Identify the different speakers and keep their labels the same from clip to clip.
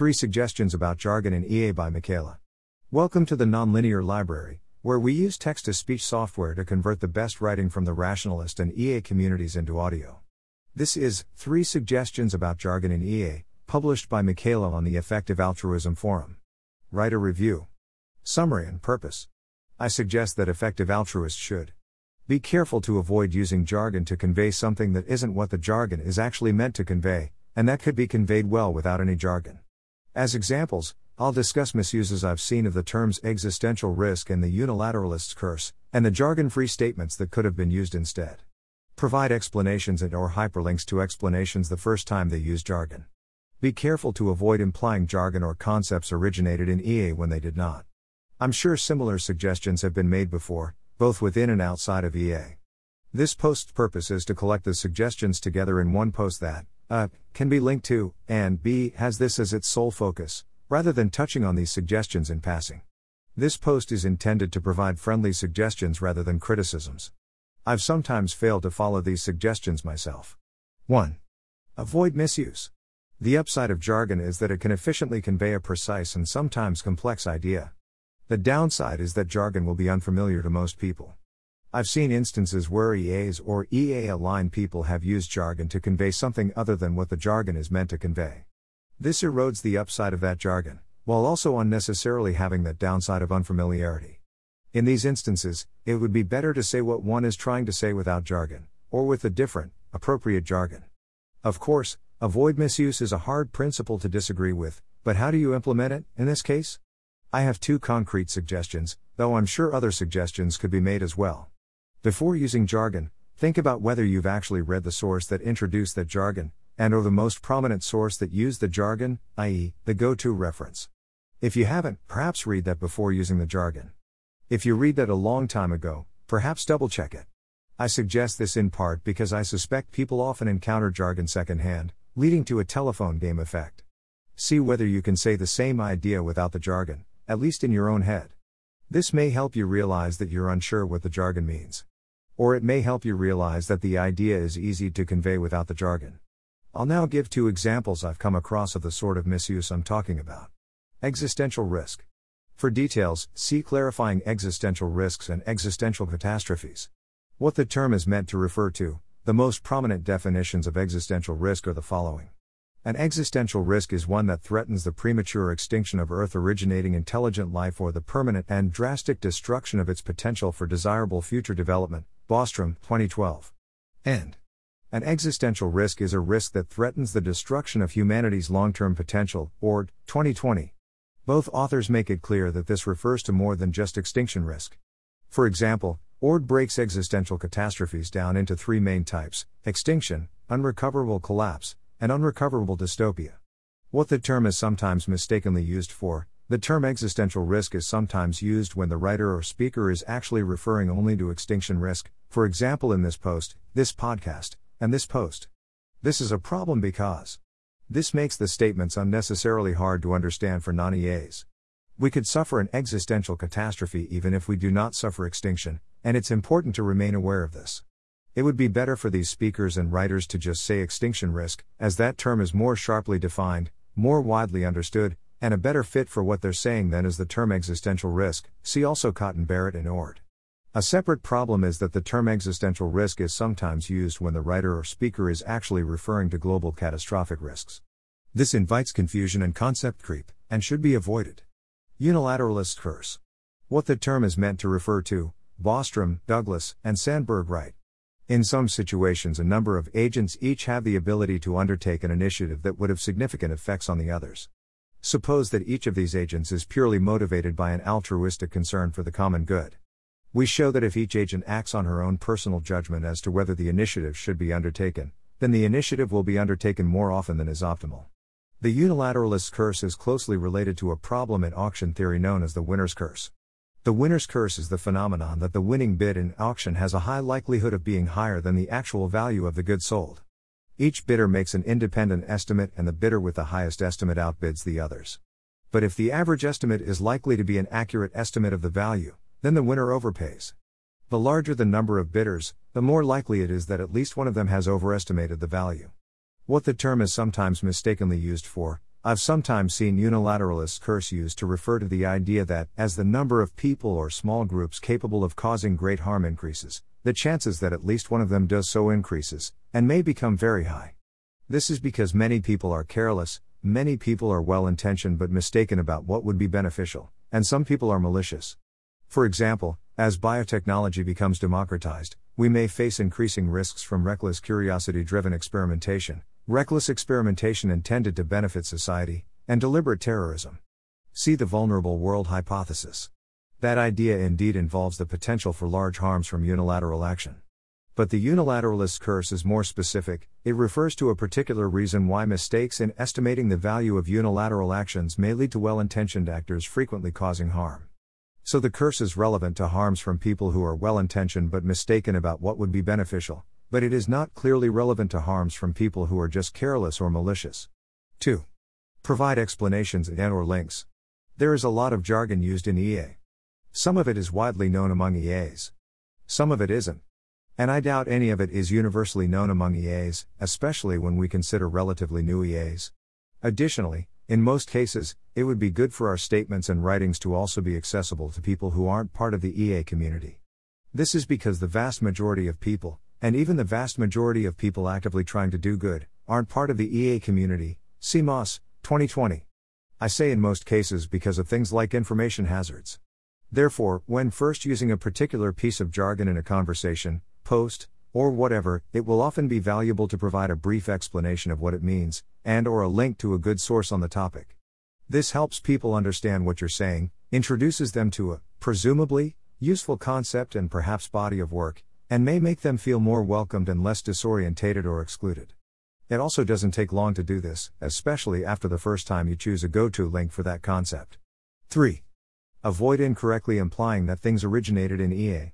Speaker 1: Three Suggestions About Jargon in EA by MichaelA. Welcome to the Nonlinear Library, where we use text to speech software to convert the best writing from the rationalist and EA communities into audio. This is Three Suggestions About Jargon in EA, published by MichaelA on the Effective Altruism Forum. Write a review. Summary and purpose. I suggest that effective altruists should be careful to avoid using jargon to convey something that isn't what the jargon is actually meant to convey, and that could be conveyed well without any jargon. As examples, I'll discuss misuses I've seen of the terms existential risk and the unilateralist's curse, and the jargon free statements that could have been used instead. Provide explanations and or hyperlinks to explanations the first time they use jargon. Be careful to avoid implying jargon or concepts originated in EA when they did not. I'm sure similar suggestions have been made before, both within and outside of EA. This post's purpose is to collect the suggestions together in one post that, a, can be linked to, and b, has this as its sole focus, rather than touching on these suggestions in passing. This post is intended to provide friendly suggestions rather than criticisms. I've sometimes failed to follow these suggestions myself. 1. Avoid misuse. The upside of jargon is that it can efficiently convey a precise and sometimes complex idea. The downside is that jargon will be unfamiliar to most people. I've seen instances where EAs or EA aligned people have used jargon to convey something other than what the jargon is meant to convey. This erodes the upside of that jargon, while also unnecessarily having that downside of unfamiliarity. In these instances, it would be better to say what one is trying to say without jargon, or with a different, appropriate jargon. Of course, avoid misuse is a hard principle to disagree with, but how do you implement it, in this case? I have two concrete suggestions, though I'm sure other suggestions could be made as well. Before using jargon, think about whether you've actually read the source that introduced that jargon, and or the most prominent source that used the jargon, i.e., the go to reference. If you haven't, perhaps read that before using the jargon. If you read that a long time ago, perhaps double check it. I suggest this in part because I suspect people often encounter jargon secondhand, leading to a telephone game effect. See whether you can say the same idea without the jargon, at least in your own head. This may help you realize that you're unsure what the jargon means. Or it may help you realize that the idea is easy to convey without the jargon. I'll now give two examples I've come across of the sort of misuse I'm talking about. Existential risk. For details, see clarifying existential risks and existential catastrophes. What the term is meant to refer to, the most prominent definitions of existential risk are the following. An existential risk is one that threatens the premature extinction of Earth originating intelligent life or the permanent and drastic destruction of its potential for desirable future development. Bostrom, 2012. End. An existential risk is a risk that threatens the destruction of humanity's long term potential, Ord, 2020. Both authors make it clear that this refers to more than just extinction risk. For example, Ord breaks existential catastrophes down into three main types extinction, unrecoverable collapse, and unrecoverable dystopia. What the term is sometimes mistakenly used for, the term existential risk is sometimes used when the writer or speaker is actually referring only to extinction risk, for example, in this post, this podcast, and this post. This is a problem because this makes the statements unnecessarily hard to understand for non EAs. We could suffer an existential catastrophe even if we do not suffer extinction, and it's important to remain aware of this. It would be better for these speakers and writers to just say extinction risk, as that term is more sharply defined, more widely understood, and a better fit for what they're saying than is the term existential risk. See also Cotton-Barratt and Ord. A separate problem is that the term existential risk is sometimes used when the writer or speaker is actually referring to global catastrophic risks. This invites confusion and concept creep, and should be avoided. Unilateralist curse. What the term is meant to refer to, Bostrom, Douglas, and Sandberg write. In some situations, a number of agents each have the ability to undertake an initiative that would have significant effects on the others. Suppose that each of these agents is purely motivated by an altruistic concern for the common good. We show that if each agent acts on her own personal judgment as to whether the initiative should be undertaken, then the initiative will be undertaken more often than is optimal. The unilateralist's curse is closely related to a problem in auction theory known as the winner's curse. The winner's curse is the phenomenon that the winning bid in auction has a high likelihood of being higher than the actual value of the goods sold. Each bidder makes an independent estimate and the bidder with the highest estimate outbids the others. But if the average estimate is likely to be an accurate estimate of the value, then the winner overpays. The larger the number of bidders, the more likely it is that at least one of them has overestimated the value. What the term is sometimes mistakenly used for, I've sometimes seen unilateralist curse used to refer to the idea that, as the number of people or small groups capable of causing great harm increases, the chances that at least one of them does so increases, and may become very high. This is because many people are careless, many people are well intentioned but mistaken about what would be beneficial, and some people are malicious. For example, as biotechnology becomes democratized, we may face increasing risks from reckless curiosity driven experimentation, reckless experimentation intended to benefit society, and deliberate terrorism. See the vulnerable world hypothesis. That idea indeed involves the potential for large harms from unilateral action. But the unilateralist curse is more specific, it refers to a particular reason why mistakes in estimating the value of unilateral actions may lead to well intentioned actors frequently causing harm. So the curse is relevant to harms from people who are well intentioned but mistaken about what would be beneficial, but it is not clearly relevant to harms from people who are just careless or malicious. 2. Provide explanations and or links. There is a lot of jargon used in EA. Some of it is widely known among EAs. Some of it isn't. And I doubt any of it is universally known among EAs, especially when we consider relatively new EAs. Additionally, in most cases, it would be good for our statements and writings to also be accessible to people who aren't part of the EA community. This is because the vast majority of people, and even the vast majority of people actively trying to do good, aren't part of the EA community. Moss, 2020. I say in most cases because of things like information hazards. Therefore, when first using a particular piece of jargon in a conversation, post, or whatever, it will often be valuable to provide a brief explanation of what it means, and or a link to a good source on the topic. This helps people understand what you're saying, introduces them to a, presumably, useful concept and perhaps body of work, and may make them feel more welcomed and less disorientated or excluded. It also doesn't take long to do this, especially after the first time you choose a go to link for that concept. 3. Avoid incorrectly implying that things originated in EA.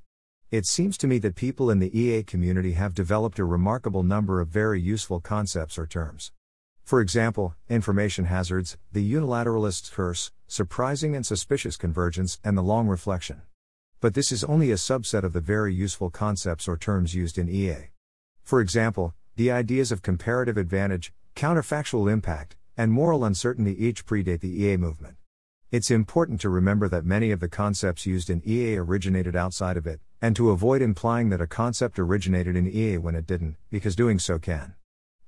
Speaker 1: It seems to me that people in the EA community have developed a remarkable number of very useful concepts or terms. For example, information hazards, the unilateralist's curse, surprising and suspicious convergence, and the long reflection. But this is only a subset of the very useful concepts or terms used in EA. For example, the ideas of comparative advantage, counterfactual impact, and moral uncertainty each predate the EA movement. It's important to remember that many of the concepts used in EA originated outside of it, and to avoid implying that a concept originated in EA when it didn't, because doing so can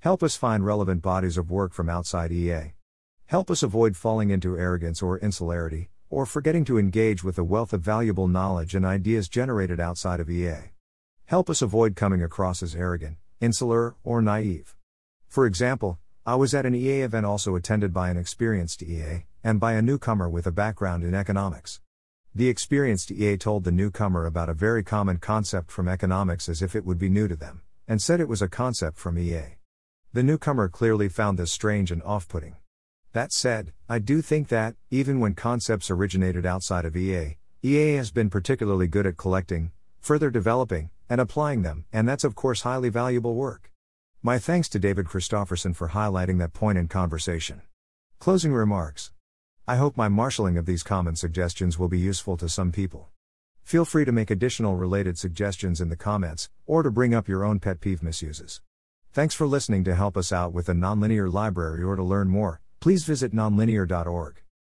Speaker 1: help us find relevant bodies of work from outside EA. Help us avoid falling into arrogance or insularity, or forgetting to engage with the wealth of valuable knowledge and ideas generated outside of EA. Help us avoid coming across as arrogant, insular, or naive. For example, I was at an EA event also attended by an experienced EA, and by a newcomer with a background in economics. The experienced EA told the newcomer about a very common concept from economics as if it would be new to them, and said it was a concept from EA. The newcomer clearly found this strange and off putting. That said, I do think that, even when concepts originated outside of EA, EA has been particularly good at collecting, further developing, and applying them, and that's of course highly valuable work. My thanks to David Kristoffersson for highlighting that point in conversation. Closing remarks. I hope my marshalling of these common suggestions will be useful to some people. Feel free to make additional related suggestions in the comments, or to bring up your own pet peeve misuses. Thanks for listening to help us out with the nonlinear library or to learn more please visit nonlinear.org.